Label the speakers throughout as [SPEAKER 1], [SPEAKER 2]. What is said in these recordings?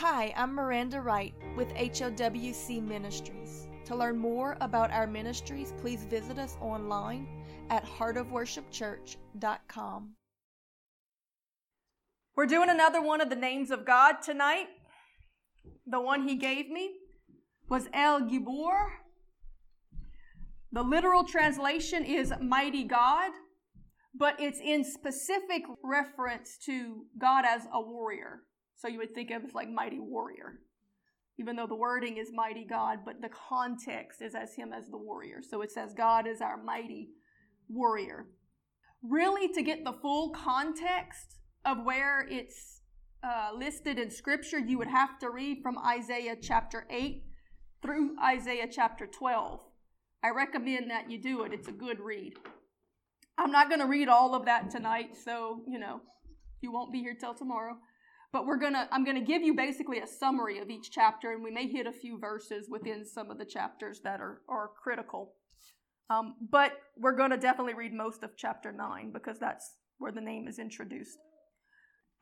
[SPEAKER 1] Hi, I'm Miranda Wright with HOWC Ministries. To learn more about our ministries, please visit us online at heartofworshipchurch.com.
[SPEAKER 2] We're doing another one of the names of God tonight. The one he gave me was El Gibor. The literal translation is mighty God, but it's in specific reference to God as a warrior. So you would think of like mighty warrior, even though the wording is mighty God, but the context is as him as the warrior. So it says God is our mighty warrior. Really, to get the full context of where it's uh, listed in Scripture, you would have to read from Isaiah chapter 8 through Isaiah chapter 12. I recommend that you do it, it's a good read. I'm not going to read all of that tonight, so, you know, you won't be here till tomorrow. But we're to I'm to give you basically a summary of each chapter and we may hit a few verses within some of the chapters that are are critical. Um, but we're to definitely read most of chapter 9 because that's where the name is introduced.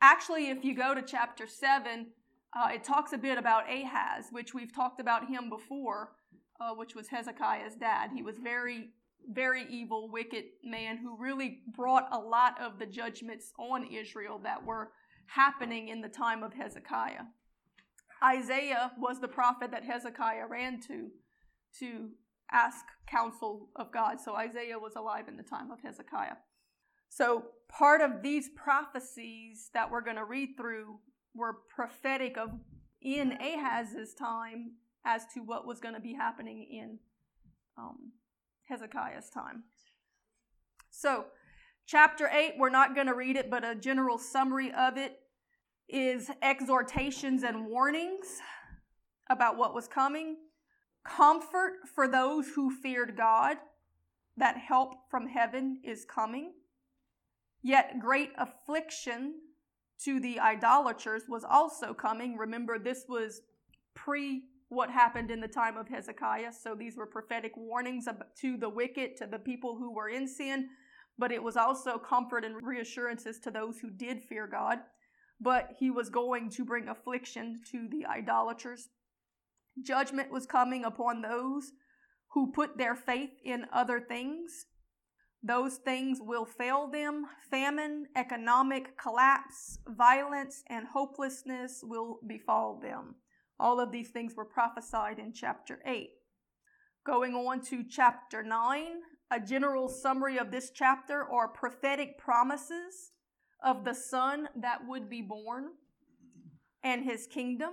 [SPEAKER 2] Actually, if you go to chapter 7, uh, it talks a bit about Ahaz, which we've talked about him before, uh, which was Hezekiah's dad. He was very, very evil, wicked man who really brought a lot of the judgments on Israel that were happening in the time of Hezekiah. Isaiah was the prophet that Hezekiah ran to to ask counsel of God. So Isaiah was alive in the time of Hezekiah. So part of these prophecies that we're going to read through were prophetic of in Ahaz's time as to what was going to be happening in um, Hezekiah's time. So, chapter 8, we're not going to read it, but a general summary of it is exhortations and warnings about what was coming, comfort for those who feared God, that help from heaven is coming, yet great affliction to the idolaters was also coming. Remember, this was pre what happened in the time of Hezekiah. So these were prophetic warnings to the wicked, to the people who were in sin, but it was also comfort and reassurances to those who did fear God. But he was going to bring affliction to the idolaters. Judgment was coming upon those who put their faith in other things. Those things will fail them. Famine, economic collapse, violence, and hopelessness will befall them. All of these things were prophesied in chapter 8. Going on to chapter 9, a general summary of this chapter are prophetic promises of the son that would be born and his kingdom.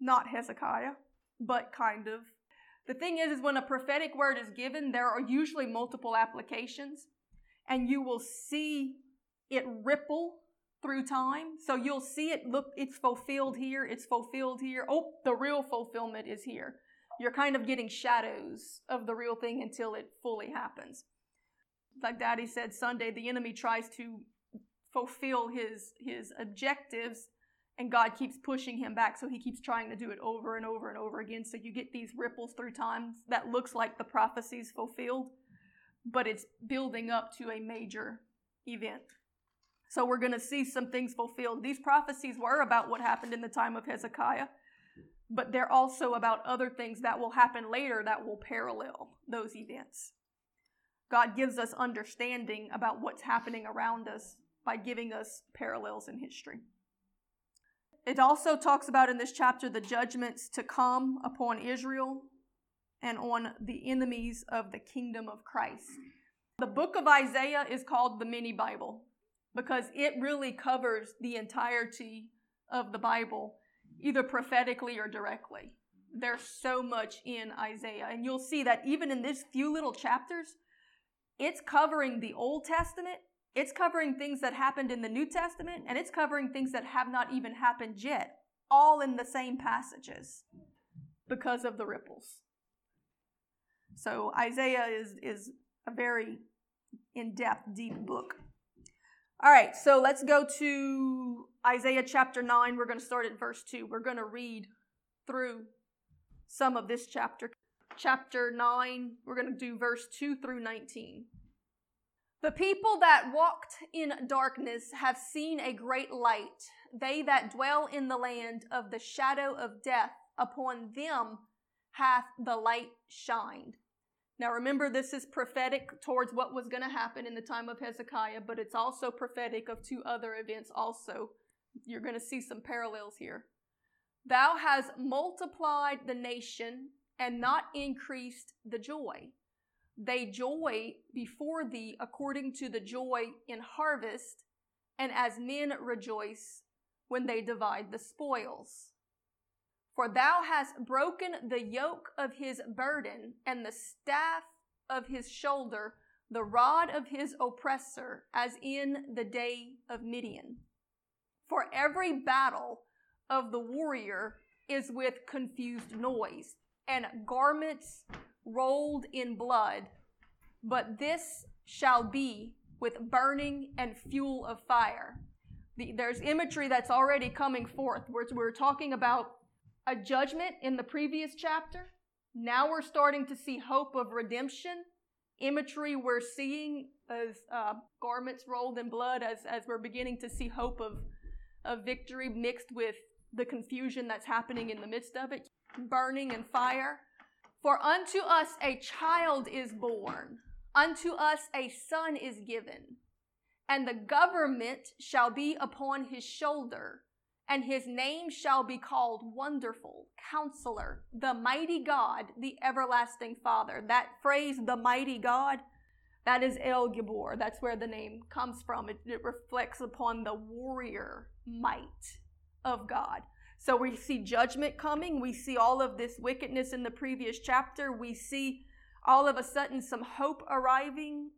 [SPEAKER 2] Not Hezekiah, but kind of. The thing is, is when a prophetic word is given, there are usually multiple applications, and you will see it ripple through time. So you'll see it look, it's fulfilled here, it's fulfilled here. Oh, the real fulfillment is here. You're kind of getting shadows of the real thing until it fully happens. Like Daddy said Sunday, the enemy tries to fulfill his, his objectives and God keeps pushing him back. So he keeps trying to do it over and over and over again. So you get these ripples through time that looks like the prophecies fulfilled, but it's building up to a major event. So we're going to see some things fulfilled. These prophecies were about what happened in the time of Hezekiah, but they're also about other things that will happen later that will parallel those events. God gives us understanding about what's happening around us by giving us parallels in history. It also talks about in this chapter the judgments to come upon Israel and on the enemies of the kingdom of Christ. The book of Isaiah is called the mini Bible because it really covers the entirety of the Bible, either prophetically or directly. There's so much in Isaiah. And you'll see that even in these few little chapters, it's covering the Old Testament, it's covering things that happened in the New Testament, and it's covering things that have not even happened yet, all in the same passages because of the ripples. So Isaiah is, is a very in depth, deep book. All right, so let's go to Isaiah chapter 9. We're going to start at verse 2. We're going to read through some of this chapter. Chapter 9, we're going to do verse 2 through 19. The people that walked in darkness have seen a great light. They that dwell in the land of the shadow of death, upon them hath the light shined. Now remember, this is prophetic towards what was going to happen in the time of Hezekiah, but it's also prophetic of two other events also. You're going to see some parallels here. Thou hast multiplied the nation and not increased the joy. They joy before thee according to the joy in harvest, and as men rejoice when they divide the spoils. For thou hast broken the yoke of his burden and the staff of his shoulder, the rod of his oppressor, as in the day of Midian. For every battle of the warrior is with confused noise, and garments rolled in blood, but this shall be with burning and fuel of fire. The, there's imagery that's already coming forth. We're, we're talking about a judgment in the previous chapter. Now we're starting to see hope of redemption. Imagery we're seeing as uh, garments rolled in blood, as, as we're beginning to see hope of, of victory mixed with the confusion that's happening in the midst of it, burning and fire. For unto us a child is born, unto us a son is given, and the government shall be upon his shoulder, and his name shall be called Wonderful, Counselor, the Mighty God, the Everlasting Father. That phrase, the Mighty God, that is El Gibor. That's where the name comes from. It, it reflects upon the warrior might of God. So we see judgment coming. We see all of this wickedness in the previous chapter. We see all of a sudden some hope arriving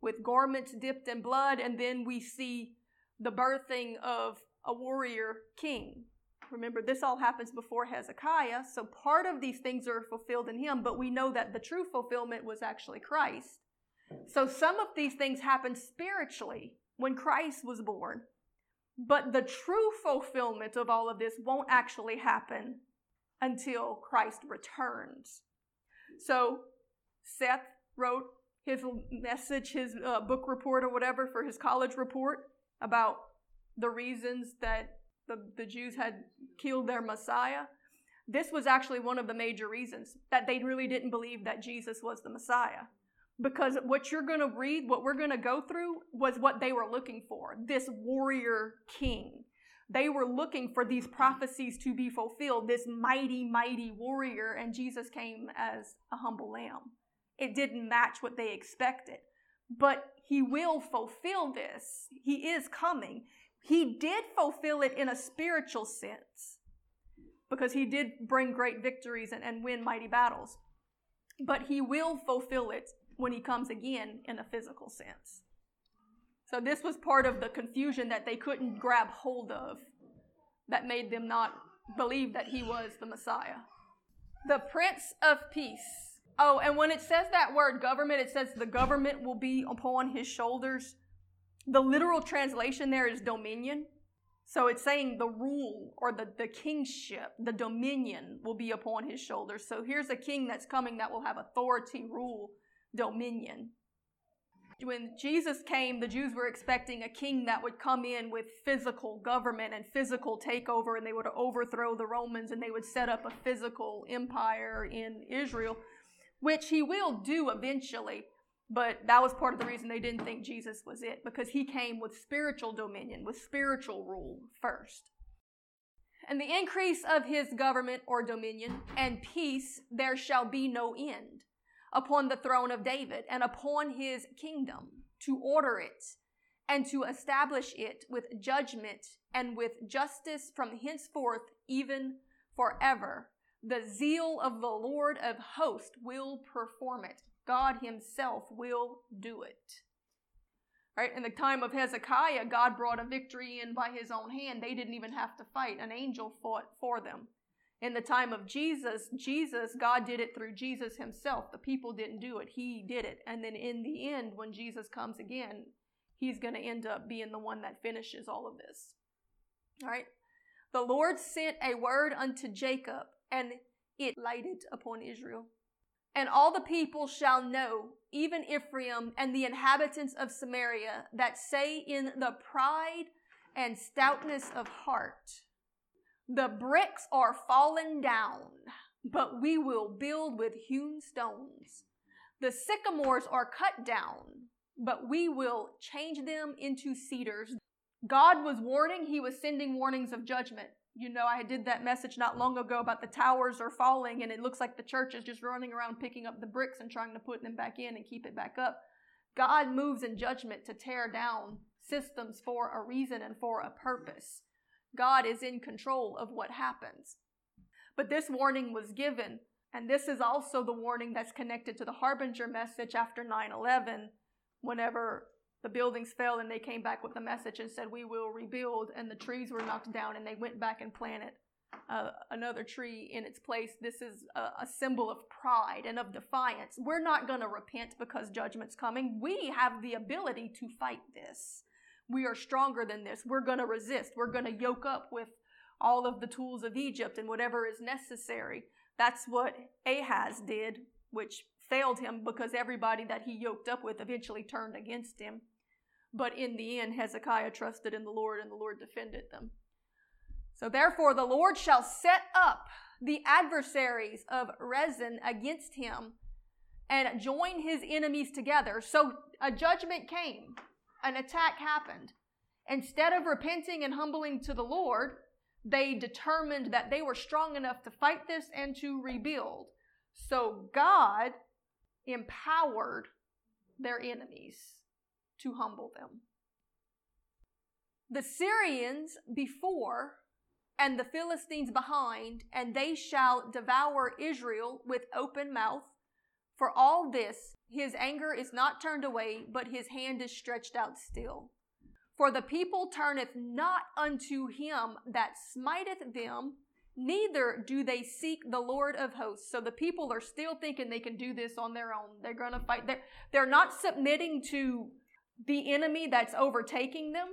[SPEAKER 2] with garments dipped in blood. And then we see the birthing of a warrior king. Remember, this all happens before Hezekiah. So part of these things are fulfilled in him, but we know that the true fulfillment was actually Christ. So some of these things happened spiritually when Christ was born. But the true fulfillment of all of this won't actually happen until Christ returns. So Seth wrote his message, his uh, book report or whatever for his college report about the reasons that the, the Jews had killed their Messiah. This was actually one of the major reasons that they really didn't believe that Jesus was the Messiah because what you're going to read, what we're going to go through, was what they were looking for this warrior king. They were looking for these prophecies to be fulfilled, this mighty, mighty warrior, and Jesus came as a humble lamb. It didn't match what they expected. But he will fulfill this. He is coming. He did fulfill it in a spiritual sense because he did bring great victories and, and win mighty battles. But he will fulfill it when he comes again in a physical sense. So, this was part of the confusion that they couldn't grab hold of that made them not believe that he was the Messiah. The Prince of Peace. Oh, and when it says that word government, it says the government will be upon his shoulders. The literal translation there is dominion. So it's saying the rule or the, the kingship, the dominion will be upon his shoulders. So here's a king that's coming that will have authority, rule, dominion. When Jesus came, the Jews were expecting a king that would come in with physical government and physical takeover, and they would overthrow the Romans and they would set up a physical empire in Israel, which he will do eventually. But that was part of the reason they didn't think Jesus was it, because he came with spiritual dominion, with spiritual rule first. And the increase of his government or dominion and peace there shall be no end upon the throne of David and upon his kingdom to order it and to establish it with judgment and with justice from henceforth even forever. The zeal of the Lord of hosts will perform it. God himself will do it. Right? In the time of Hezekiah, God brought a victory in by his own hand. They didn't even have to fight. An angel fought for them. In the time of Jesus, Jesus, God did it through Jesus himself. The people didn't do it, he did it. And then in the end, when Jesus comes again, he's going to end up being the one that finishes all of this. All right? The Lord sent a word unto Jacob, and it lighted upon Israel. And all the people shall know, even Ephraim and the inhabitants of Samaria, that say in the pride and stoutness of heart, The bricks are fallen down, but we will build with hewn stones. The sycamores are cut down, but we will change them into cedars. God was warning, He was sending warnings of judgment. You know, I did that message not long ago about the towers are falling, and it looks like the church is just running around picking up the bricks and trying to put them back in and keep it back up. God moves in judgment to tear down systems for a reason and for a purpose. God is in control of what happens. But this warning was given, and this is also the warning that's connected to the Harbinger message after 9 11, whenever the buildings fell and they came back with the message and said, We will rebuild, and the trees were knocked down, and they went back and planted uh, another tree in its place. This is a, a symbol of pride and of defiance. We're not going to repent because judgment's coming. We have the ability to fight this. We are stronger than this. We're going to resist. We're going to yoke up with all of the tools of Egypt and whatever is necessary. That's what Ahaz did, which failed him because everybody that he yoked up with eventually turned against him. But in the end, Hezekiah trusted in the Lord and the Lord defended them. So therefore, the Lord shall set up the adversaries of Rezin against him and join his enemies together. So a judgment came, an attack happened. Instead of repenting and humbling to the Lord, they determined that they were strong enough to fight this and to rebuild. So God empowered their enemies to humble them. The Syrians before and the Philistines behind, and they shall devour Israel with open mouth. For all this, his anger is not turned away, but his hand is stretched out still. For the people turneth not unto him that smiteth them, neither do they seek the Lord of hosts. So the people are still thinking they can do this on their own. They're going to fight. They're, they're not submitting to the enemy that's overtaking them,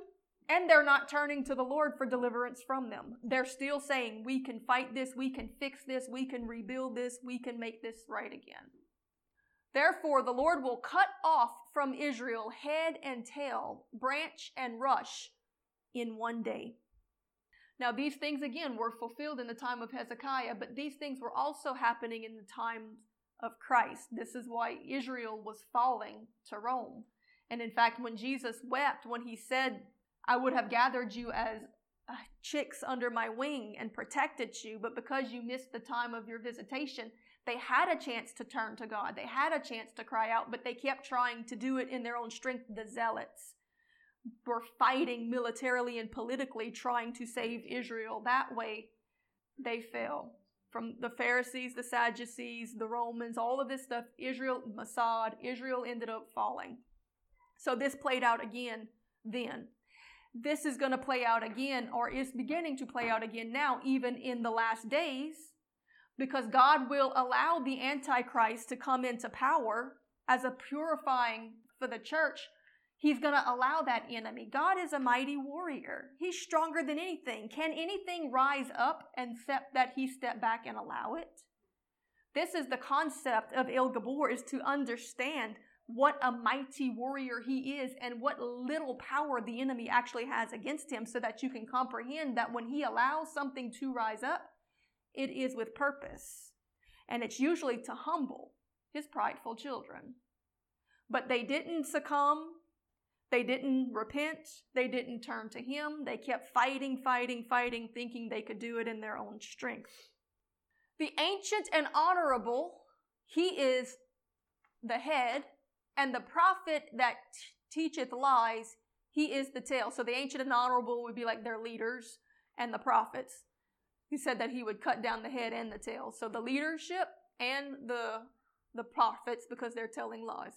[SPEAKER 2] and they're not turning to the Lord for deliverance from them. They're still saying, We can fight this, we can fix this, we can rebuild this, we can make this right again. Therefore, the Lord will cut off from Israel head and tail, branch and rush in one day. Now, these things again were fulfilled in the time of Hezekiah, but these things were also happening in the time of Christ. This is why Israel was falling to Rome. And in fact, when Jesus wept, when he said, I would have gathered you as uh, chicks under my wing and protected you, but because you missed the time of your visitation, they had a chance to turn to God. They had a chance to cry out, but they kept trying to do it in their own strength. The zealots were fighting militarily and politically, trying to save Israel. That way, they fell. From the Pharisees, the Sadducees, the Romans, all of this stuff, Israel, Mossad, Israel ended up falling. So this played out again then. This is going to play out again, or is beginning to play out again now, even in the last days because God will allow the Antichrist to come into power as a purifying for the church. He's going to allow that enemy. God is a mighty warrior. He's stronger than anything. Can anything rise up and step that he step back and allow it? This is the concept of El Gibor is to understand what a mighty warrior he is and what little power the enemy actually has against him so that you can comprehend that when he allows something to rise up, it is with purpose, and it's usually to humble his prideful children. But they didn't succumb. They didn't repent. They didn't turn to him. They kept fighting, fighting, fighting, thinking they could do it in their own strength. The ancient and honorable, he is the head, and the prophet that t- teacheth lies, he is the tail. So the ancient and honorable would be like their leaders and the prophets. He said that he would cut down the head and the tail. So the leadership and the, the prophets, because they're telling lies.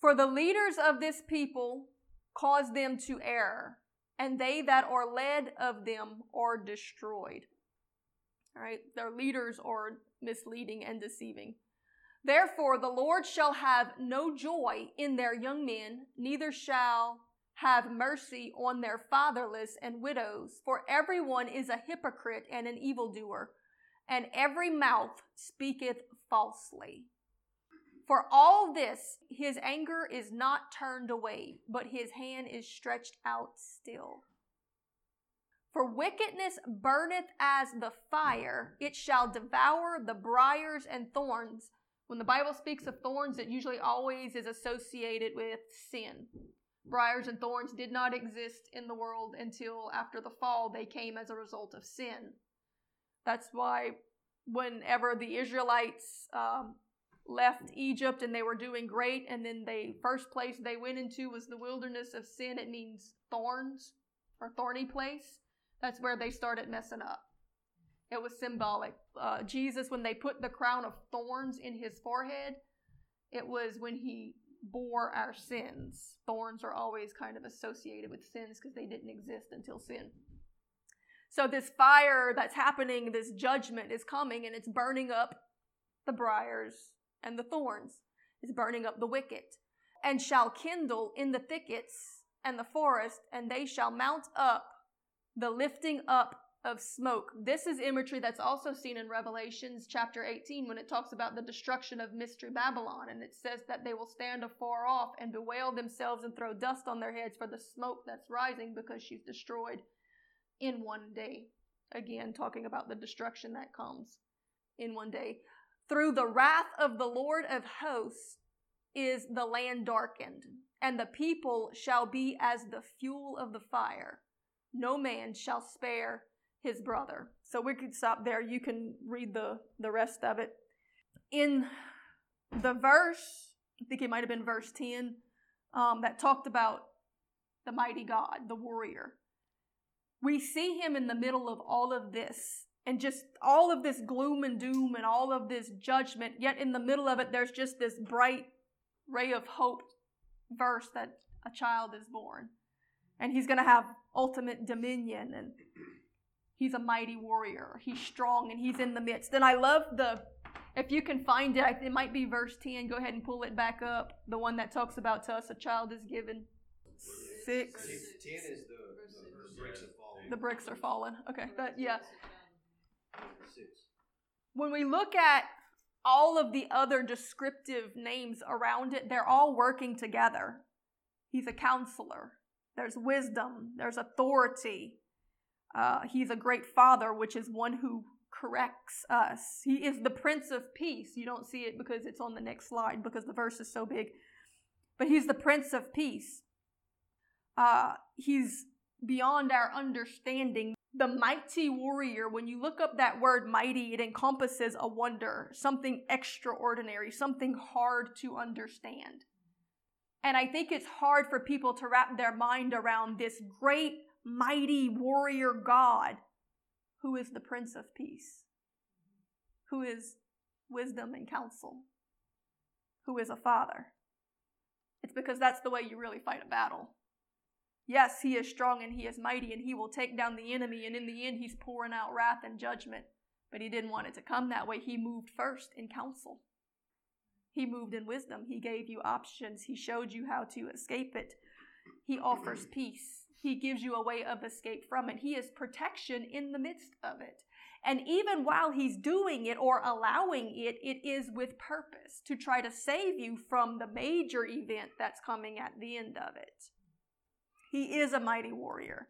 [SPEAKER 2] For the leaders of this people cause them to err, and they that are led of them are destroyed. All right, their leaders are misleading and deceiving. Therefore, the Lord shall have no joy in their young men, neither shall have mercy on their fatherless and widows, for everyone is a hypocrite and an evildoer, and every mouth speaketh falsely. For all this, his anger is not turned away, but his hand is stretched out still. For wickedness burneth as the fire, it shall devour the briars and thorns. When the Bible speaks of thorns, it usually always is associated with sin. Briars and thorns did not exist in the world until after the fall, they came as a result of sin. That's why whenever the Israelites um, left Egypt and they were doing great, and then the first place they went into was the wilderness of sin. It means thorns or thorny place. That's where they started messing up. It was symbolic. Uh, Jesus, when they put the crown of thorns in his forehead, it was when he bore our sins. Thorns are always kind of associated with sins because they didn't exist until sin. So, this fire that's happening, this judgment is coming and it's burning up the briars and the thorns is burning up the wicked, and shall kindle in the thickets and the forest, and they shall mount up the lifting up of smoke. This is imagery that's also seen in Revelations chapter 18 when it talks about the destruction of Mystery Babylon. And it says that they will stand afar off and bewail themselves and throw dust on their heads for the smoke that's rising because she's destroyed in one day. Again, talking about the destruction that comes in one day. Through the wrath of the Lord of hosts is the land darkened, and the people shall be as the fuel of the fire. No man shall spare his brother. So we could stop there. You can read the, the rest of it. In the verse, I think it might have been verse 10, um, that talked about the mighty God, the warrior. We see him in the middle of all of this and just all of this gloom and doom and all of this judgment. Yet in the middle of it, there's just this bright ray of hope verse that a child is born. And he's going to have ultimate dominion and he's a mighty warrior. He's strong and he's in the midst. And I love the, if you can find it, it might be verse 10. Go ahead and pull it back up. The one that talks about to us a child is given. Six.
[SPEAKER 3] 10 is the, the bricks have fallen.
[SPEAKER 2] The bricks are fallen. Okay, but yeah. When we look at all of the other descriptive names around it, they're all working together. He's a counselor. There's wisdom. There's authority. Uh, he's a great father, which is one who corrects us. He is the Prince of Peace. You don't see it because it's on the next slide because the verse is so big. But he's the Prince of Peace. Uh, he's beyond our understanding the mighty warrior, when you look up that word mighty, it encompasses a wonder, something extraordinary, something hard to understand. And I think it's hard for people to wrap their mind around this great, mighty warrior God who is the Prince of Peace, who is wisdom and counsel, who is a father. It's because that's the way you really fight a battle. Yes, he is strong and he is mighty and he will take down the enemy, and in the end, he's pouring out wrath and judgment. But he didn't want it to come that way. He moved first in counsel, he moved in wisdom. He gave you options, he showed you how to escape it. He offers peace, he gives you a way of escape from it. He is protection in the midst of it. And even while he's doing it or allowing it, it is with purpose to try to save you from the major event that's coming at the end of it. He is a mighty warrior.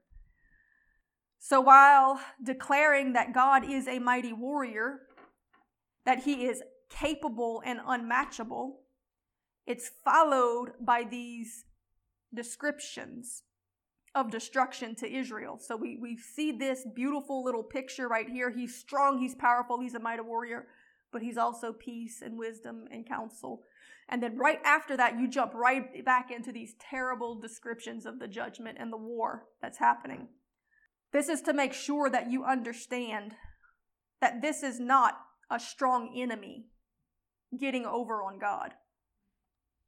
[SPEAKER 2] So while declaring that God is a mighty warrior, that he is capable and unmatchable, it's followed by these descriptions of destruction to Israel. So we, we see this beautiful little picture right here. He's strong, he's powerful, he's a mighty warrior, but he's also peace and wisdom and counsel. And then right after that, you jump right back into these terrible descriptions of the judgment and the war that's happening. This is to make sure that you understand that this is not a strong enemy getting over on God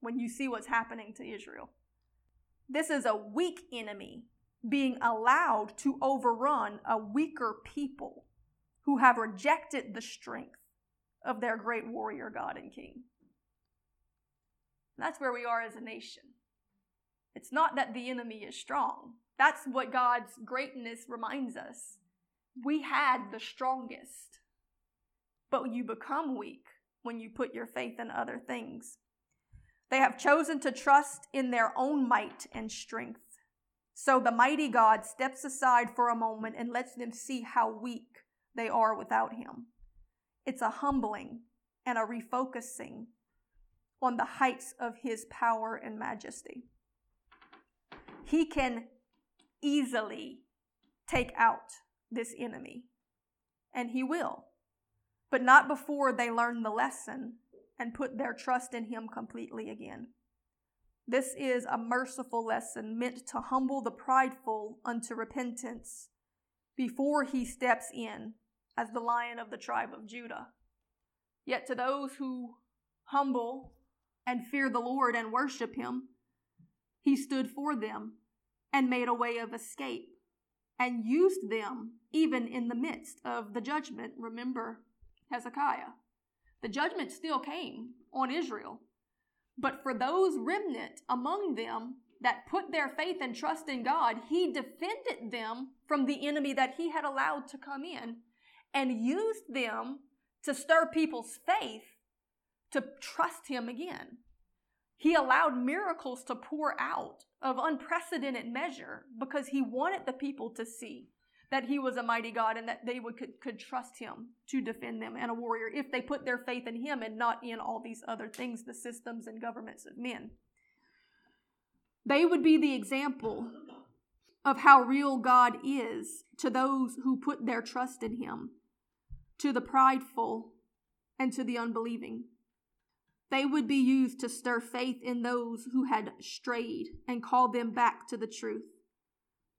[SPEAKER 2] when you see what's happening to Israel. This is a weak enemy being allowed to overrun a weaker people who have rejected the strength of their great warrior God and King. That's where we are as a nation. It's not that the enemy is strong. That's what God's greatness reminds us. We had the strongest, but you become weak when you put your faith in other things. They have chosen to trust in their own might and strength. So the mighty God steps aside for a moment and lets them see how weak they are without Him. It's a humbling and a refocusing on the heights of His power and majesty. He can easily take out this enemy, and He will, but not before they learn the lesson and put their trust in Him completely again. This is a merciful lesson meant to humble the prideful unto repentance before He steps in as the lion of the tribe of Judah. Yet to those who humble and fear the Lord and worship Him, He stood for them and made a way of escape and used them even in the midst of the judgment. Remember Hezekiah. The judgment still came on Israel. But for those remnant among them that put their faith and trust in God, he defended them from the enemy that he had allowed to come in and used them to stir people's faith to trust him again. He allowed miracles to pour out of unprecedented measure because he wanted the people to see that he was a mighty God and that they would could, could trust him to defend them and a warrior if they put their faith in him and not in all these other things, the systems and governments of men. They would be the example of how real God is to those who put their trust in him, to the prideful and to the unbelieving. They would be used to stir faith in those who had strayed and call them back to the truth,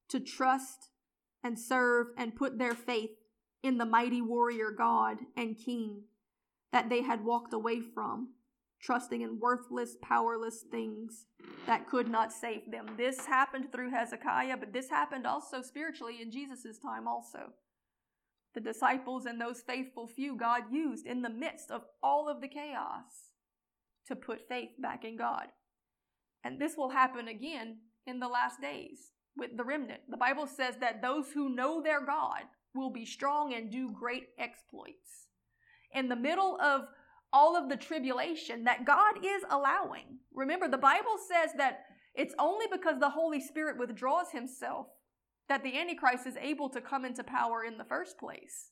[SPEAKER 2] to trust and serve and put their faith in the mighty warrior God and King that they had walked away from, trusting in worthless, powerless things that could not save them. This happened through Hezekiah, but this happened also spiritually in Jesus' time also. The disciples and those faithful few God used in the midst of all of the chaos to put faith back in God. And this will happen again in the last days with the remnant. The Bible says that those who know their God will be strong and do great exploits. In the middle of all of the tribulation that God is allowing. Remember, the Bible says that it's only because the Holy Spirit withdraws himself that the Antichrist is able to come into power in the first place.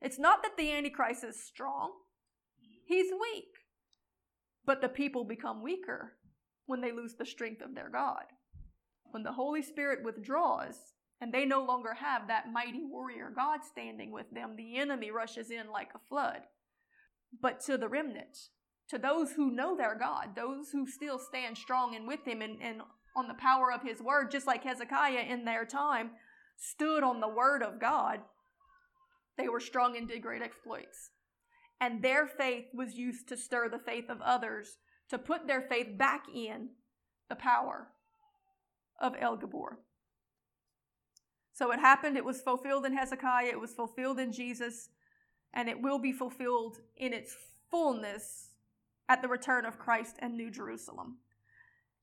[SPEAKER 2] It's not that the Antichrist is strong, he's weak. But the people become weaker when they lose the strength of their God. When the Holy Spirit withdraws and they no longer have that mighty warrior God standing with them, the enemy rushes in like a flood. But to the remnant, to those who know their God, those who still stand strong and with Him and, and on the power of His word, just like Hezekiah in their time stood on the word of God, they were strong and did great exploits and their faith was used to stir the faith of others to put their faith back in the power of El Gibor. So it happened, it was fulfilled in Hezekiah, it was fulfilled in Jesus, and it will be fulfilled in its fullness at the return of Christ and New Jerusalem.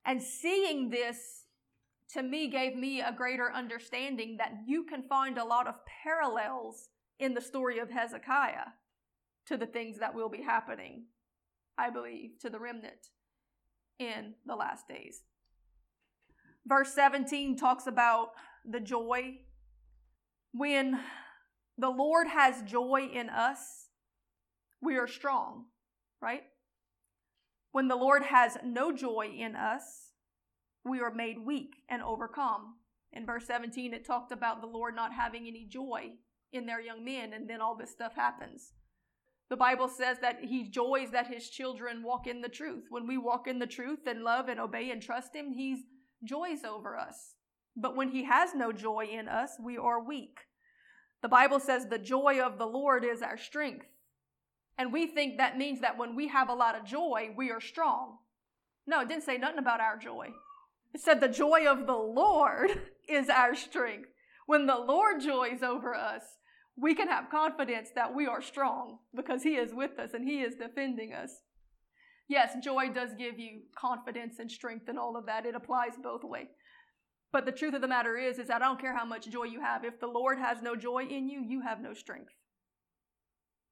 [SPEAKER 2] And seeing this to me gave me a greater understanding that you can find a lot of parallels in the story of Hezekiah to the things that will be happening, I believe, to the remnant in the last days. Verse 17 talks about the joy. When the Lord has joy in us, we are strong, right? When the Lord has no joy in us, we are made weak and overcome. In verse 17, it talked about the Lord not having any joy in their young men, and then all this stuff happens. The Bible says that he joys that his children walk in the truth. When we walk in the truth and love and obey and trust him, he joys over us. But when he has no joy in us, we are weak. The Bible says the joy of the Lord is our strength. And we think that means that when we have a lot of joy, we are strong. No, it didn't say nothing about our joy. It said the joy of the Lord is our strength. When the Lord joys over us, we can have confidence that we are strong because He is with us and He is defending us. Yes, joy does give you confidence and strength and all of that. It applies both ways. But the truth of the matter is, is I don't care how much joy you have. If the Lord has no joy in you, you have no strength.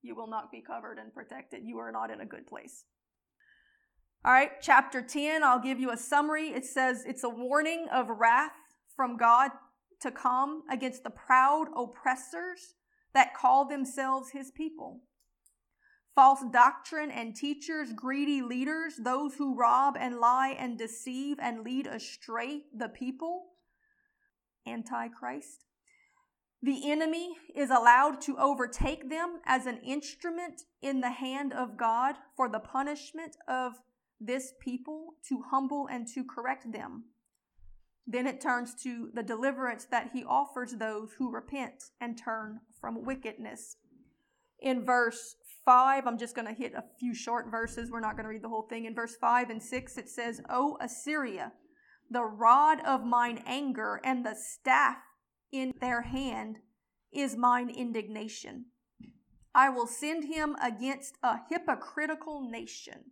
[SPEAKER 2] You will not be covered and protected. You are not in a good place. All right, chapter 10, I'll give you a summary. It says it's a warning of wrath from God to come against the proud oppressors that call themselves his people. False doctrine and teachers, greedy leaders, those who rob and lie and deceive and lead astray the people. Antichrist. The enemy is allowed to overtake them as an instrument in the hand of God for the punishment of this people to humble and to correct them. Then it turns to the deliverance that he offers those who repent and turn from wickedness. In verse 5, I'm just going to hit a few short verses. We're not going to read the whole thing. In verse 5 and 6, it says, O Assyria, the rod of mine anger and the staff in their hand is mine indignation. I will send him against a hypocritical nation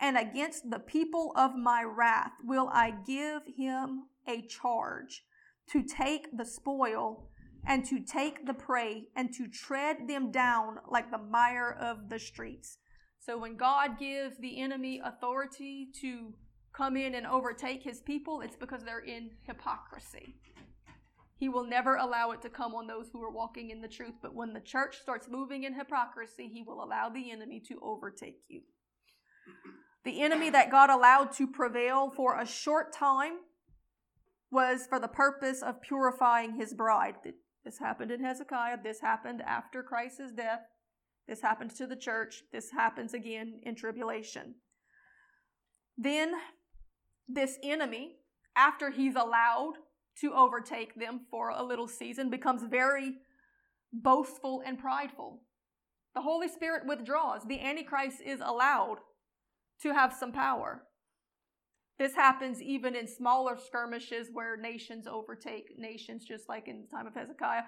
[SPEAKER 2] and against the people of my wrath will I give him a charge to take the spoil and to take the prey and to tread them down like the mire of the streets. So when God gives the enemy authority to come in and overtake his people, it's because they're in hypocrisy. He will never allow it to come on those who are walking in the truth. But when the church starts moving in hypocrisy, he will allow the enemy to overtake you. The enemy that God allowed to prevail for a short time was for the purpose of purifying his bride. This happened in Hezekiah. This happened after Christ's death. This happened to the church. This happens again in tribulation. Then, this enemy, after he's allowed to overtake them for a little season, becomes very boastful and prideful. The Holy Spirit withdraws. The Antichrist is allowed to have some power. This happens even in smaller skirmishes where nations overtake nations, just like in the time of Hezekiah.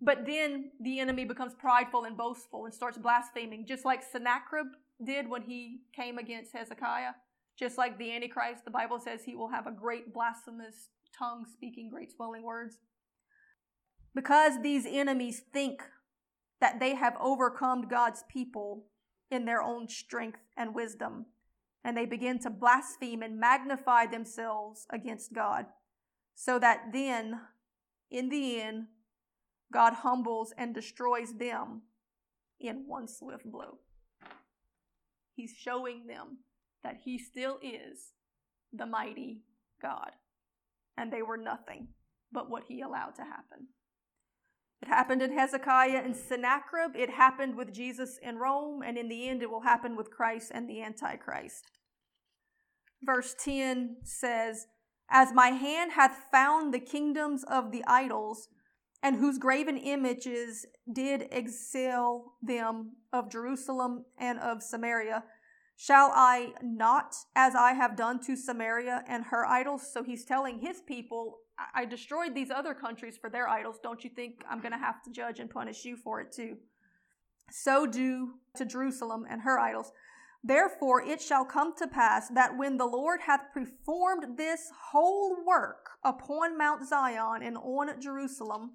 [SPEAKER 2] But then the enemy becomes prideful and boastful and starts blaspheming, just like Sennacherib did when he came against Hezekiah. Just like the Antichrist, the Bible says he will have a great blasphemous tongue speaking great swelling words. Because these enemies think that they have overcome God's people in their own strength and wisdom, and they begin to blaspheme and magnify themselves against God, so that then, in the end, God humbles and destroys them in one swift blow. He's showing them that He still is the mighty God, and they were nothing but what He allowed to happen. It happened in Hezekiah and Sennacherib. It happened with Jesus in Rome. And in the end, it will happen with Christ and the Antichrist. Verse 10 says, As my hand hath found the kingdoms of the idols, and whose graven images did exile them of Jerusalem and of Samaria, shall I not, as I have done to Samaria and her idols? So he's telling his people, I destroyed these other countries for their idols. Don't you think I'm going to have to judge and punish you for it too? So do to Jerusalem and her idols. Therefore it shall come to pass that when the Lord hath performed this whole work upon Mount Zion and on Jerusalem,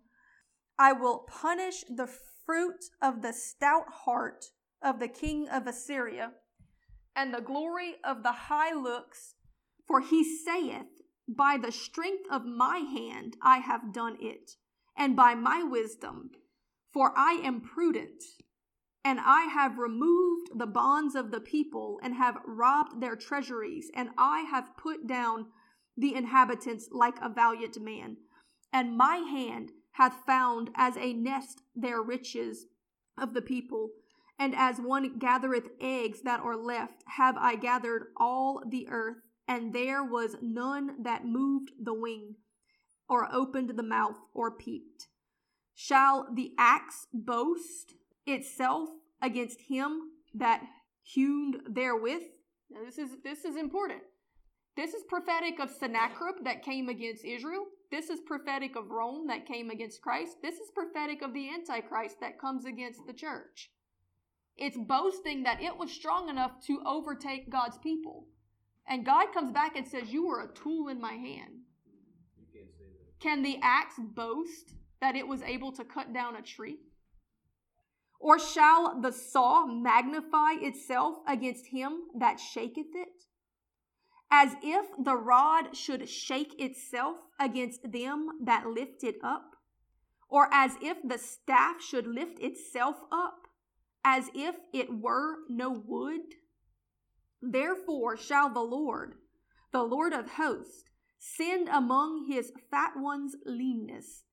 [SPEAKER 2] I will punish the fruit of the stout heart of the king of Assyria and the glory of the high looks, for he saith, by the strength of my hand I have done it, and by my wisdom, for I am prudent, and I have removed the bonds of the people, and have robbed their treasuries, and I have put down the inhabitants like a valiant man. And my hand hath found as a nest their riches of the people, and as one gathereth eggs that are left, have I gathered all the earth and there was none that moved the wing, or opened the mouth, or peeped. Shall the axe boast itself against him that hewed therewith? Now this is this is important. This is prophetic of Sennacherib that came against Israel. This is prophetic of Rome that came against Christ. This is prophetic of the Antichrist that comes against the church. It's boasting that it was strong enough to overtake God's people. And God comes back and says, You were a tool in my hand. Can the axe boast that it was able to cut down a tree? Or shall the saw magnify itself against him that shaketh it? As if the rod should shake itself against them that lift it up? Or as if the staff should lift itself up, as if it were no wood? Therefore shall the Lord, the Lord of hosts, send among his fat ones leanness.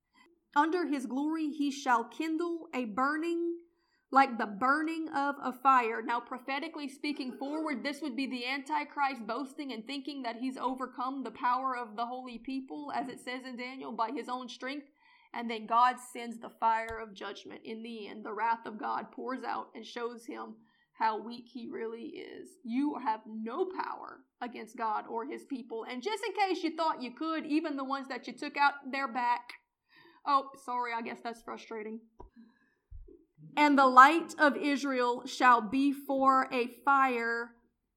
[SPEAKER 2] Under his glory he shall kindle a burning like the burning of a fire. Now, prophetically speaking forward, this would be the Antichrist boasting and thinking that he's overcome the power of the holy people, as it says in Daniel, by his own strength. And then God sends the fire of judgment. In the end, the wrath of God pours out and shows him how weak he really is. You have no power against God or his people. And just in case you thought you could, even the ones that you took out, they're back. Oh, sorry, I guess that's frustrating. And the light of Israel shall be for a fire,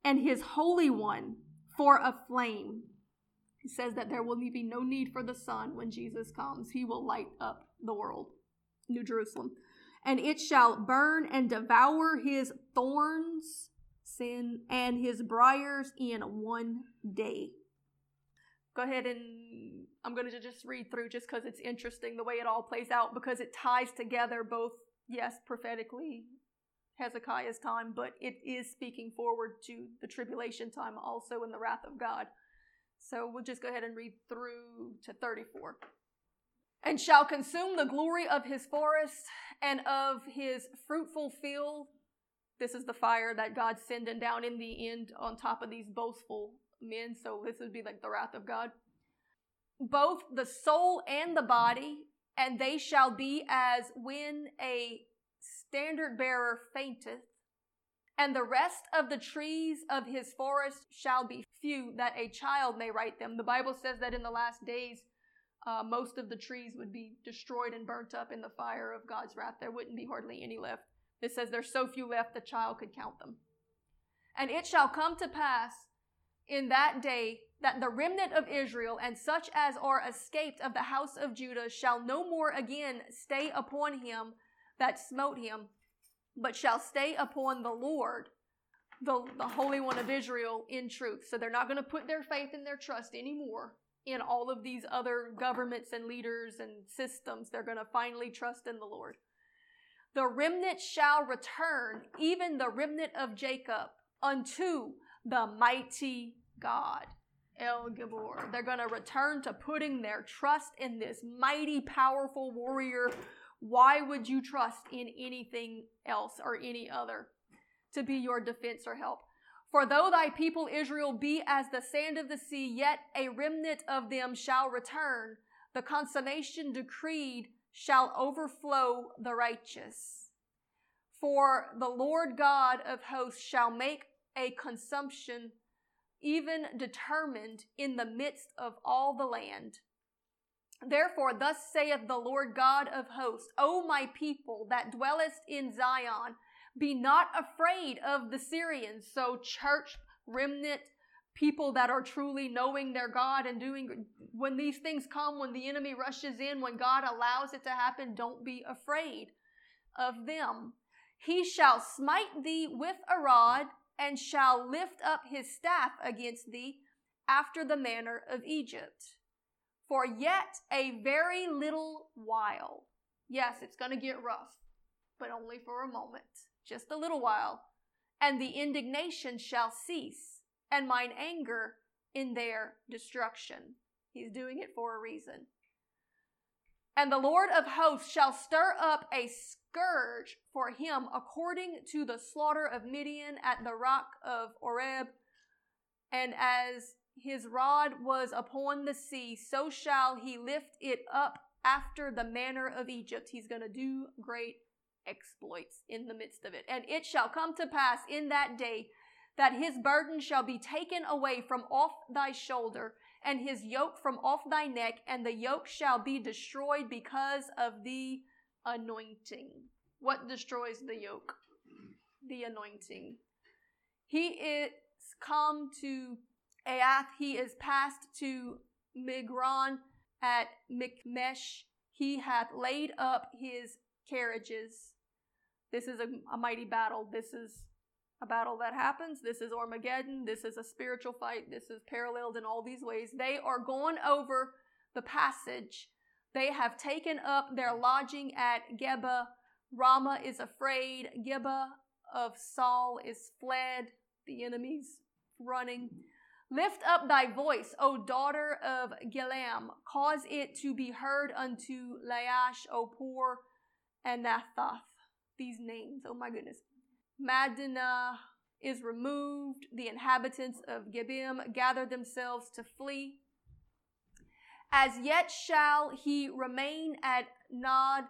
[SPEAKER 2] and his Holy One for a flame. He says that there will be no need for the sun when Jesus comes. He will light up the world, New Jerusalem. And it shall burn and devour his thorns, sin, and his briars in one day. Go ahead and I'm going to just read through just because it's interesting the way it all plays out because it ties together both yes, prophetically, Hezekiah's time, but it is speaking forward to the tribulation time also in the wrath of God. So we'll just go ahead and read through to 34. And shall consume the glory of his forest and of his fruitful field. This is the fire that God's sending down in the end on top of these boastful men. So this would be like the wrath of God. Both the soul and the body and they shall be as when a standard bearer fainteth, and the rest of the trees of his forest shall be few, that a child may write them. The Bible says that in the last days, uh, most of the trees would be destroyed and burnt up in the fire of God's wrath. There wouldn't be hardly any left. It says there's so few left, the child could count them. And it shall come to pass in that day that the remnant of Israel and such as are escaped of the house of Judah shall no more again stay upon him that smote him, but shall stay upon the Lord, the, the Holy One of Israel, in truth. So they're not going to put their faith and their trust anymore in all of these other governments and leaders and systems. They're going to finally trust in the Lord. The remnant shall return, even the remnant of Jacob, unto the mighty God. El Gibor. They're going to return to putting their trust in this mighty, powerful warrior. Why would you trust in anything else or any other to be your defense or help? For though thy people Israel be as the sand of the sea, yet a remnant of them shall return. The consummation decreed shall overflow the righteous. For the Lord God of hosts shall make a consumption even determined in the midst of all the land. Therefore, thus saith the Lord God of hosts, O my people that dwellest in Zion, be not afraid of the Syrians. So, church, remnant, people that are truly knowing their God and doing, when these things come, when the enemy rushes in, when God allows it to happen, don't be afraid of them. He shall smite thee with a rod and shall lift up his staff against thee after the manner of Egypt. For yet a very little while. Yes, it's going to get rough, but only for a moment, just a little while. And the indignation shall cease, and mine anger in their destruction. He's doing it for a reason. And the Lord of hosts shall stir up a scourge for him according to the slaughter of Midian at the rock of Oreb. And as his rod was upon the sea, so shall he lift it up after the manner of Egypt. He's going to do great exploits in the midst of it. And it shall come to pass in that day that his burden shall be taken away from off thy shoulder, and his yoke from off thy neck, and the yoke shall be destroyed because of the anointing. What destroys the yoke? The anointing. He is come to Aiath. He is passed to Migron at Michmash. He hath laid up his carriages. This is a, a mighty battle. This is a battle that happens. This is Armageddon. This is a spiritual fight. This is paralleled in all these ways. They are going over the passage. They have taken up their lodging at Geba. Ramah is afraid. Geba of Saul is fled. The enemies running. Lift up thy voice, O daughter of Gallim. Cause it to be heard unto Laish, O poor Anathoth. These names, oh my goodness. Madinah is removed. The inhabitants of Gebim gather themselves to flee. As yet shall he remain at Nob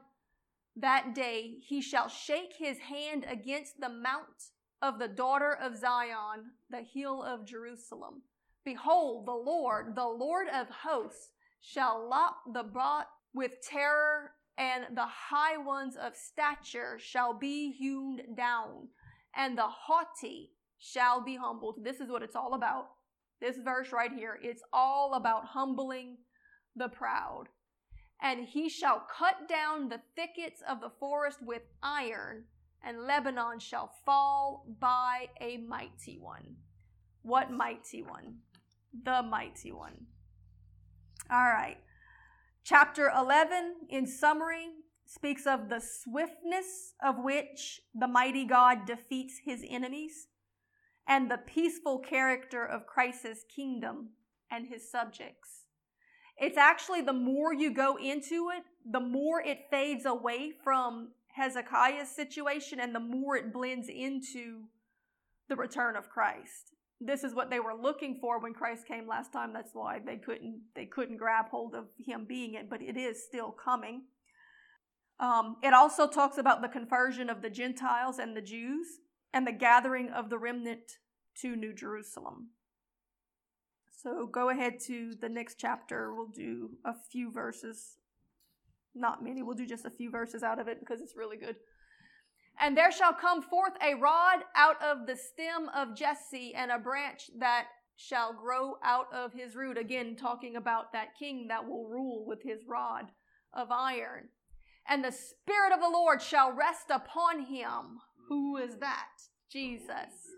[SPEAKER 2] that day. He shall shake his hand against the mount of the daughter of Zion, the hill of Jerusalem. Behold, the Lord, the Lord of hosts, shall lop the broad with terror, and the high ones of stature shall be hewn down, and the haughty shall be humbled. This is what it's all about. This verse right here, it's all about humbling the proud. And he shall cut down the thickets of the forest with iron, and Lebanon shall fall by a mighty one. What mighty one? The mighty one. All right. Chapter 11, in summary, speaks of the swiftness of which the mighty God defeats his enemies and the peaceful character of Christ's kingdom and his subjects. It's actually the more you go into it, the more it fades away from Hezekiah's situation and the more it blends into the return of Christ. This is what they were looking for when Christ came last time. That's why they couldn't they couldn't grab hold of him being it, but it is still coming. Um, it also talks about the conversion of the Gentiles and the Jews and the gathering of the remnant to New Jerusalem. So go ahead to the next chapter. We'll do a few verses. Not many. We'll do just a few verses out of it because it's really good. And there shall come forth a rod out of the stem of Jesse, and a branch that shall grow out of his root. Again, talking about that king that will rule with his rod of iron. And the Spirit of the Lord shall rest upon him. Who is that? Jesus.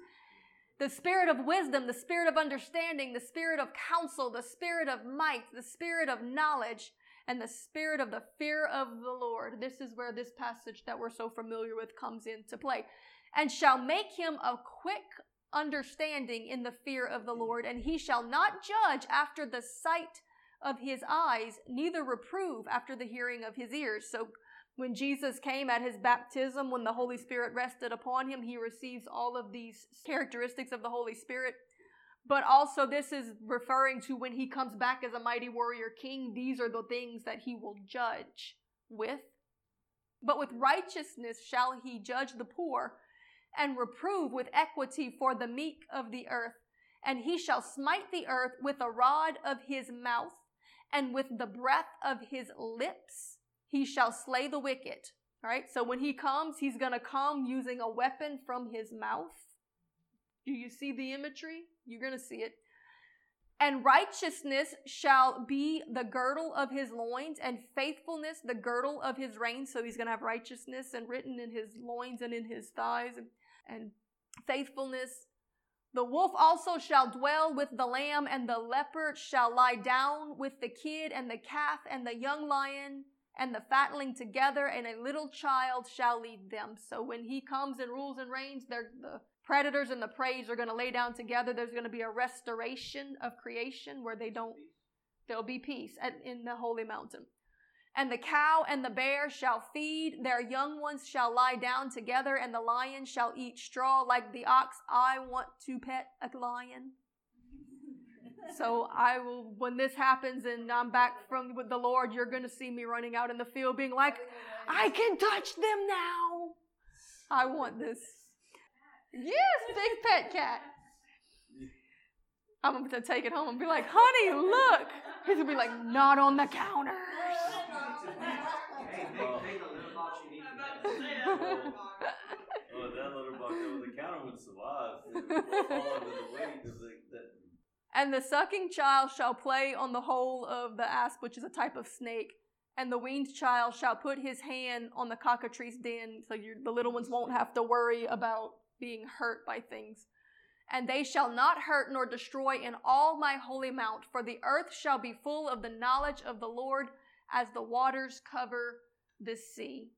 [SPEAKER 2] The Spirit of wisdom, the Spirit of understanding, the Spirit of counsel, the Spirit of might, the Spirit of knowledge, and the spirit of the fear of the Lord. This is where this passage that we're so familiar with comes into play. And shall make him a quick understanding in the fear of the Lord, and he shall not judge after the sight of his eyes, neither reprove after the hearing of his ears. So when Jesus came at his baptism, when the Holy Spirit rested upon him, he receives all of these characteristics of the Holy Spirit but also, this is referring to when he comes back as a mighty warrior king, these are the things that he will judge with. But with righteousness shall he judge the poor and reprove with equity for the meek of the earth. And he shall smite the earth with a rod of his mouth, and with the breath of his lips he shall slay the wicked. All right, so when he comes, he's going to come using a weapon from his mouth. Do you see the imagery? You're going to see it. And righteousness shall be the girdle of his loins, and faithfulness the girdle of his reins. So he's going to have righteousness and written in his loins and in his thighs, and, and faithfulness. The wolf also shall dwell with the lamb, and the leopard shall lie down with the kid, and the calf, and the young lion, and the fatling together, and a little child shall lead them. So when he comes and rules and reigns, they're the predators and the preys are going to lay down together. There's going to be a restoration of creation where they don't, there'll be peace at, in the holy mountain. And the cow and the bear shall feed, their young ones shall lie down together, and the lion shall eat straw like the ox. I want to pet a lion. So I will, when this happens and I'm back from with the Lord, you're going to see me running out in the field being like, I can touch them now. I want this. Yes, big pet cat. I'm going to take it home and be like, honey, look. He's going to be like, not on the counter.
[SPEAKER 4] oh, that little box over the counter would survive.
[SPEAKER 2] And the sucking child shall play on the hole of the asp, which is a type of snake, and the weaned child shall put his hand on the cockatrice den, so the little ones won't have to worry about being hurt by things. And they shall not hurt nor destroy in all my holy mount, for the earth shall be full of the knowledge of the Lord as the waters cover the sea.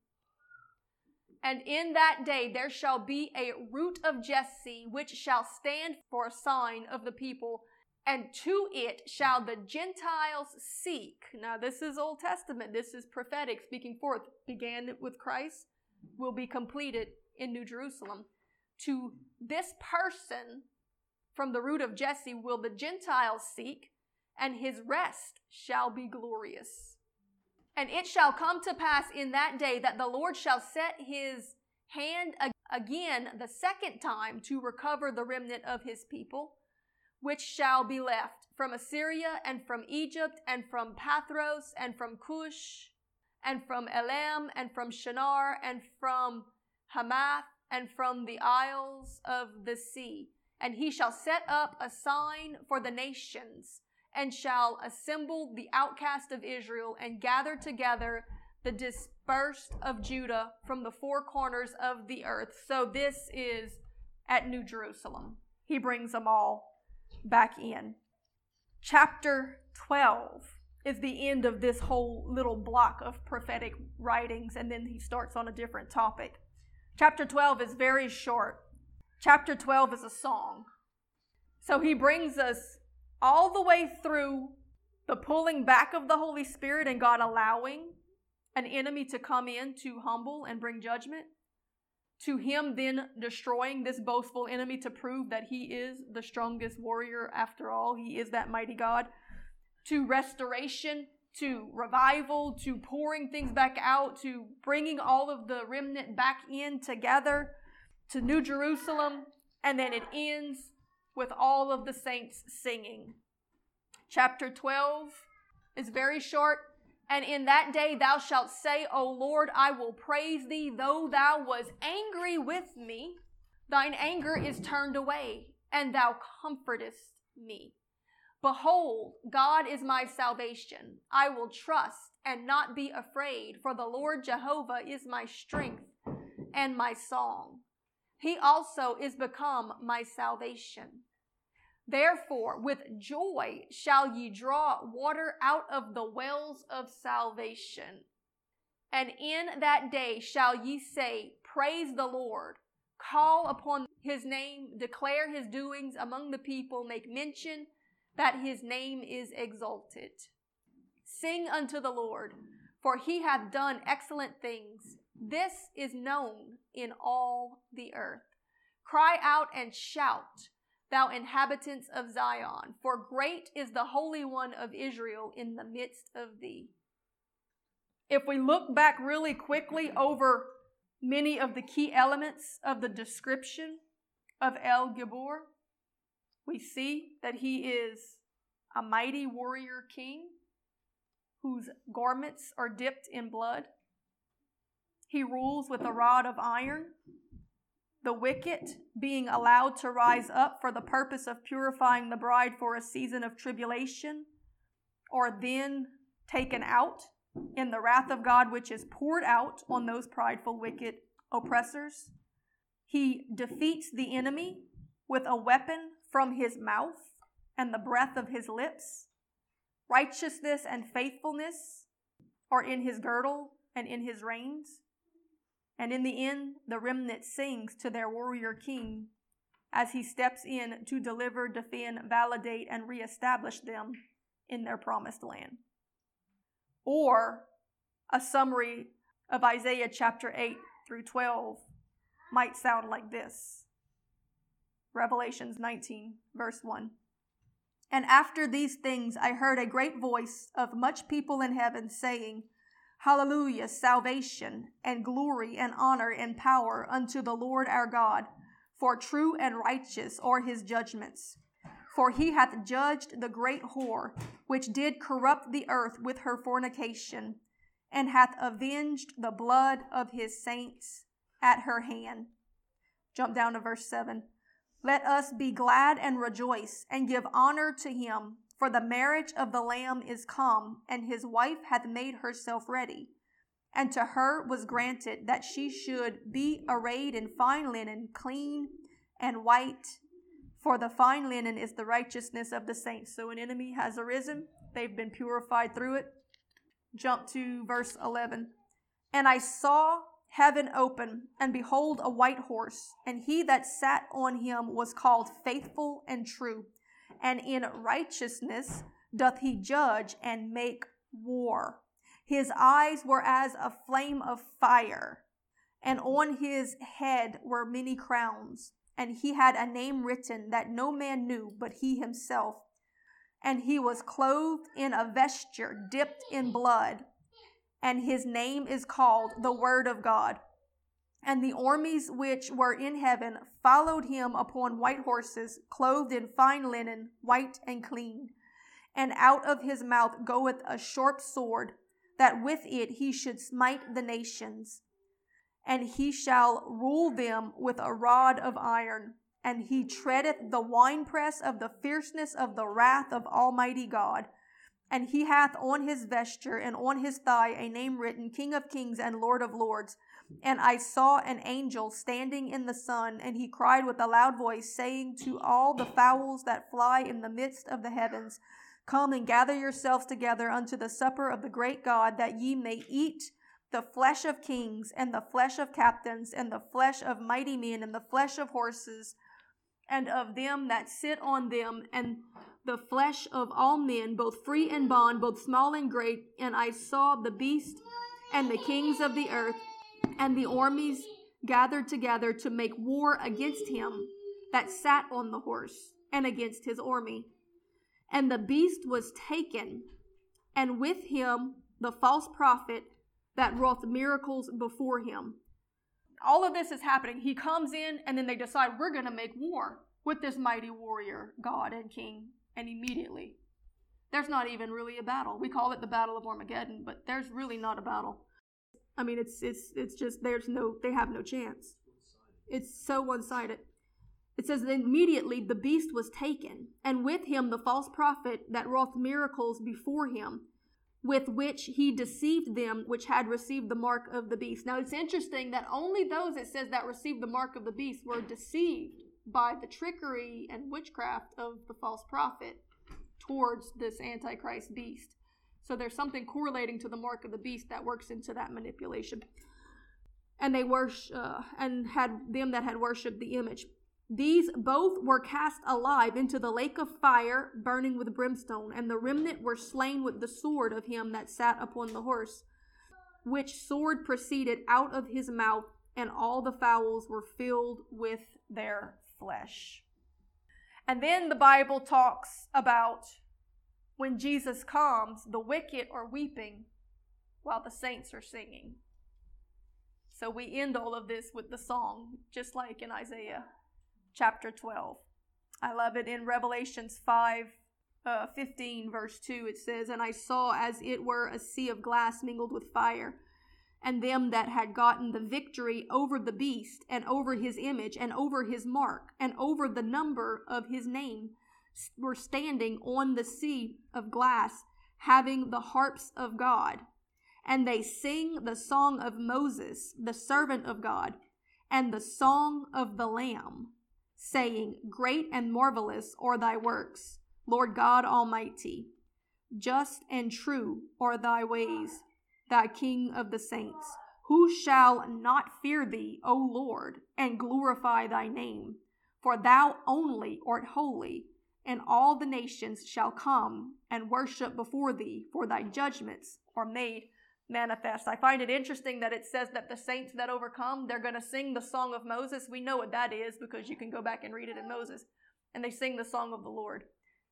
[SPEAKER 2] And in that day there shall be a root of Jesse, which shall stand for a sign of the people and to it shall the Gentiles seek. Now, this is Old Testament, this is prophetic, speaking forth, began with Christ, will be completed in New Jerusalem. To this person from the root of Jesse will the Gentiles seek, and his rest shall be glorious. And it shall come to pass in that day that the Lord shall set his hand again the second time to recover the remnant of his people which shall be left from Assyria and from Egypt and from Pathros and from Cush and from Elam and from Shinar and from Hamath and from the isles of the sea. And he shall set up a sign for the nations and shall assemble the outcast of Israel and gather together the dispersed of Judah from the four corners of the earth. So this is at New Jerusalem. He brings them all back in. Chapter 12 is the end of this whole little block of prophetic writings, and then he starts on a different topic. Chapter 12 is very short. Chapter 12 is a song. So he brings us all the way through the pulling back of the Holy Spirit and God allowing an enemy to come in to humble and bring judgment to him then destroying this boastful enemy to prove that he is the strongest warrior after all. He is that mighty God. To restoration, to revival, to pouring things back out, to bringing all of the remnant back in together, to New Jerusalem, and then it ends with all of the saints singing. Chapter 12 is very short. And in that day thou shalt say, O Lord, I will praise thee, though thou was angry with me. Thine anger is turned away, and thou comfortest me. Behold, God is my salvation. I will trust and not be afraid, for the Lord Jehovah is my strength and my song. He also is become my salvation. Therefore, with joy shall ye draw water out of the wells of salvation. And in that day shall ye say, Praise the Lord. Call upon his name, declare his doings among the people, make mention that his name is exalted. Sing unto the Lord, for he hath done excellent things. This is known in all the earth. Cry out and shout thou inhabitants of Zion, for great is the Holy One of Israel in the midst of thee. If we look back really quickly over many of the key elements of the description of El Gibor, we see that he is a mighty warrior king whose garments are dipped in blood. He rules with a rod of iron the wicked being allowed to rise up for the purpose of purifying the bride for a season of tribulation, or then taken out in the wrath of God, which is poured out on those prideful, wicked oppressors. He defeats the enemy with a weapon from his mouth and the breath of his lips. Righteousness and faithfulness are in his girdle and in his reins. And in the end, the remnant sings to their warrior king as he steps in to deliver, defend, validate, and reestablish them in their promised land. Or a summary of Isaiah chapter 8 through 12 might sound like this Revelations 19, verse 1. And after these things, I heard a great voice of much people in heaven saying, Hallelujah, salvation and glory and honor and power unto the Lord our God, for true and righteous are his judgments. For he hath judged the great whore, which did corrupt the earth with her fornication, and hath avenged the blood of his saints at her hand. Jump down to verse 7. Let us be glad and rejoice, and give honor to him For the marriage of the Lamb is come, and his wife hath made herself ready. And to her was granted that she should be arrayed in fine linen, clean and white. For the fine linen is the righteousness of the saints. So an enemy has arisen, they've been purified through it. Jump to verse 11. And I saw heaven open, and behold, a white horse, and he that sat on him was called faithful and true, and in righteousness doth he judge and make war. His eyes were as a flame of fire, and on his head were many crowns, and he had a name written that no man knew but he himself. And he was clothed in a vesture dipped in blood and his name is called the Word of God. And the armies which were in heaven followed him upon white horses, clothed in fine linen, white and clean. And out of his mouth goeth a sharp sword, that with it he should smite the nations. And he shall rule them with a rod of iron. And he treadeth the winepress of the fierceness of the wrath of Almighty God. And he hath on his vesture and on his thigh a name written, King of Kings and Lord of Lords. And I saw an angel standing in the sun, and he cried with a loud voice, saying to all the fowls that fly in the midst of the heavens, Come and gather yourselves together unto the supper of the great God, that ye may eat the flesh of kings, and the flesh of captains, and the flesh of mighty men, and the flesh of horses, and of them that sit on them, and the flesh of all men, both free and bond, both small and great. And I saw the beast and the kings of the earth and the armies gathered together to make war against him that sat on the horse and against his army. And the beast was taken, and with him the false prophet that wrought miracles before him. All of this is happening. He comes in, and then they decide we're going to make war with this mighty warrior, God and King and immediately. There's not even really a battle. We call it the Battle of Armageddon, but there's really not a battle. I mean, it's it's it's just there's no they have no chance. It's so one-sided. It says that immediately the beast was taken, and with him the false prophet that wrought miracles before him, with which he deceived them which had received the mark of the beast. Now it's interesting that only those it says that received the mark of the beast were deceived by the trickery and witchcraft of the false prophet towards this antichrist beast. So there's something correlating to the mark of the beast that works into that manipulation. And they worship uh, and had them that had worshipped the image. These both were cast alive into the lake of fire, burning with brimstone, and the remnant were slain with the sword of him that sat upon the horse, which sword proceeded out of his mouth, and all the fowls were filled with their flesh. And then the Bible talks about when Jesus comes, the wicked are weeping while the saints are singing. So we end all of this with the song, just like in Isaiah chapter 12. I love it in Revelations 5 uh, 15, verse 2. It says, And I saw as it were a sea of glass mingled with fire and them that had gotten the victory over the beast and over his image and over his mark and over the number of his name were standing on the sea of glass having the harps of God. And they sing the song of Moses the servant of God and the song of the lamb saying great and marvelous are thy works Lord God almighty. Just and true are thy ways thy King of the saints. Who shall not fear thee, O Lord, and glorify thy name? For thou only art holy, and all the nations shall come and worship before thee, for thy judgments are made manifest. I find it interesting that it says that the saints that overcome, they're going to sing the song of Moses. We know what that is because you can go back and read it in Moses. And they sing the song of the Lord.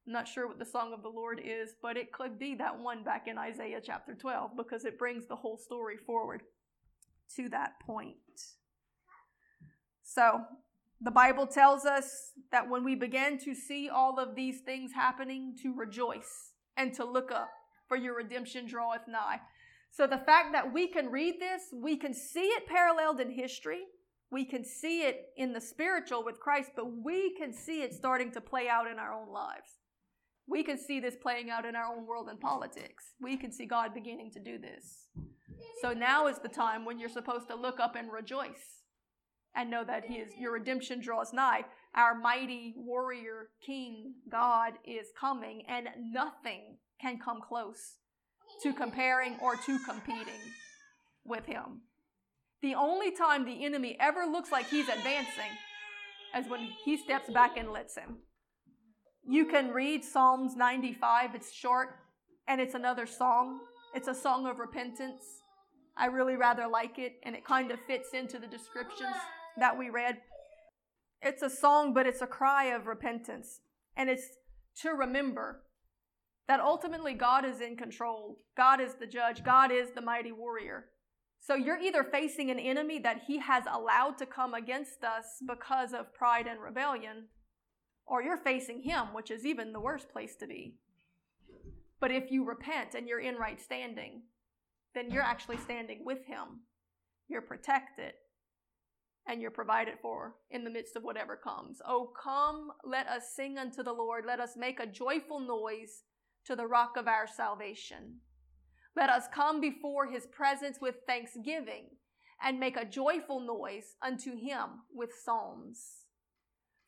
[SPEAKER 2] I'm not sure what the song of the Lord is, but it could be that one back in Isaiah chapter 12 because it brings the whole story forward to that point. So, the Bible tells us that when we begin to see all of these things happening, to rejoice and to look up, for your redemption draweth nigh. So, the fact that we can read this, we can see it paralleled in history, we can see it in the spiritual with Christ, but we can see it starting to play out in our own lives We could see this playing out in our own world and politics. We could see God beginning to do this. So now is the time when you're supposed to look up and rejoice and know that he is, your redemption draws nigh. Our mighty warrior king God is coming, and nothing can come close to comparing or to competing with him. The only time the enemy ever looks like he's advancing is when he steps back and lets him. You can read Psalms 95, it's short, and it's another song. It's a song of repentance. I really rather like it, and it kind of fits into the descriptions that we read. It's a song, but it's a cry of repentance. And it's to remember that ultimately God is in control. God is the judge. God is the mighty warrior. So you're either facing an enemy that he has allowed to come against us because of pride and rebellion, or you're facing him, which is even the worst place to be. But if you repent and you're in right standing, then you're actually standing with him. You're protected and you're provided for in the midst of whatever comes. Oh, come, let us sing unto the Lord. Let us make a joyful noise to the rock of our salvation. Let us come before his presence with thanksgiving and make a joyful noise unto him with psalms.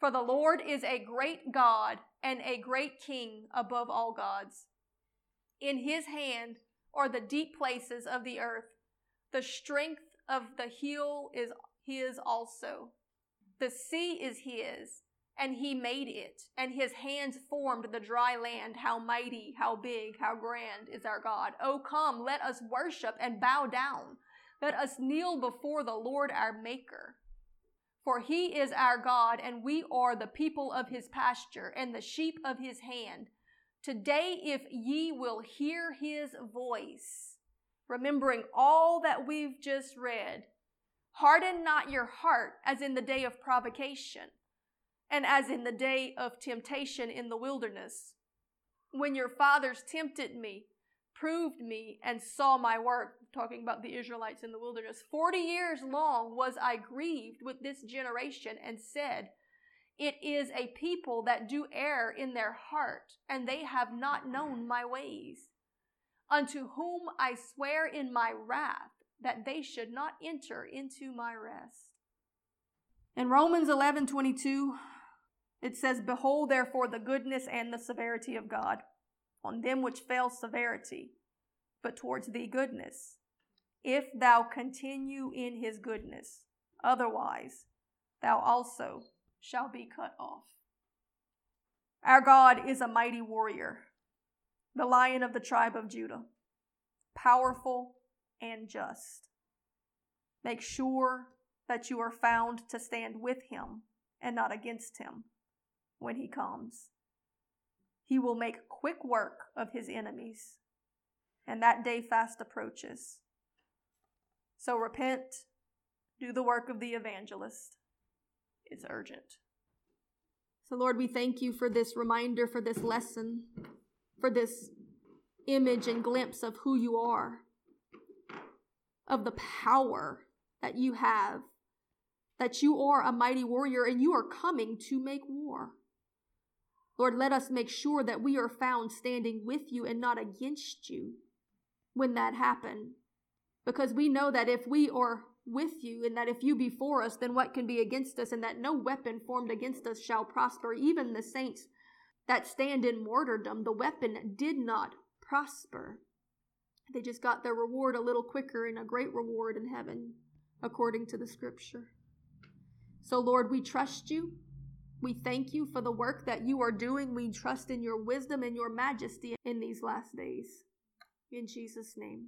[SPEAKER 2] For the Lord is a great God and a great King above all gods. In his hand are the deep places of the earth. The strength of the heel is his also. The sea is his, and he made it, and his hands formed the dry land. How mighty, how big, how grand is our God. Oh, come, let us worship and bow down. Let us kneel before the Lord our Maker. For he is our God, and we are the people of his pasture and the sheep of his hand. Today, if ye will hear his voice, remembering all that we've just read, harden not your heart as in the day of provocation and as in the day of temptation in the wilderness, when your fathers tempted me, proved me, and saw my work. Talking about the Israelites in the wilderness. Forty years long was I grieved with this generation and said, it is a people that do err in their heart, and they have not known my ways. Unto whom I swear in my wrath that they should not enter into my rest. In Romans 11 22, it says, Behold, therefore, the goodness and the severity of God on them which fail severity, but towards thee goodness, if thou continue in his goodness. Otherwise, thou also shall be cut off. Our God is a mighty warrior, the lion of the tribe of Judah, powerful and just. Make sure that you are found to stand with him and not against him when he comes. He will make quick work of his enemies, and that day fast approaches. So repent, do the work of the evangelist It's urgent. So, Lord, we thank you for this reminder, for this lesson, for this image and glimpse of who you are, of the power that you have, that you are a mighty warrior and you are coming to make war. Lord, let us make sure that we are found standing with you and not against you when that happens. Because we know that if we are with you, and that if you be for us, then what can be against us, and that no weapon formed against us shall prosper. Even the saints that stand in martyrdom, the weapon did not prosper. They just got their reward a little quicker and a great reward in heaven, according to the scripture. So, Lord, we trust you. We thank you for the work that you are doing. We trust in your wisdom and your majesty in these last days. In Jesus' name,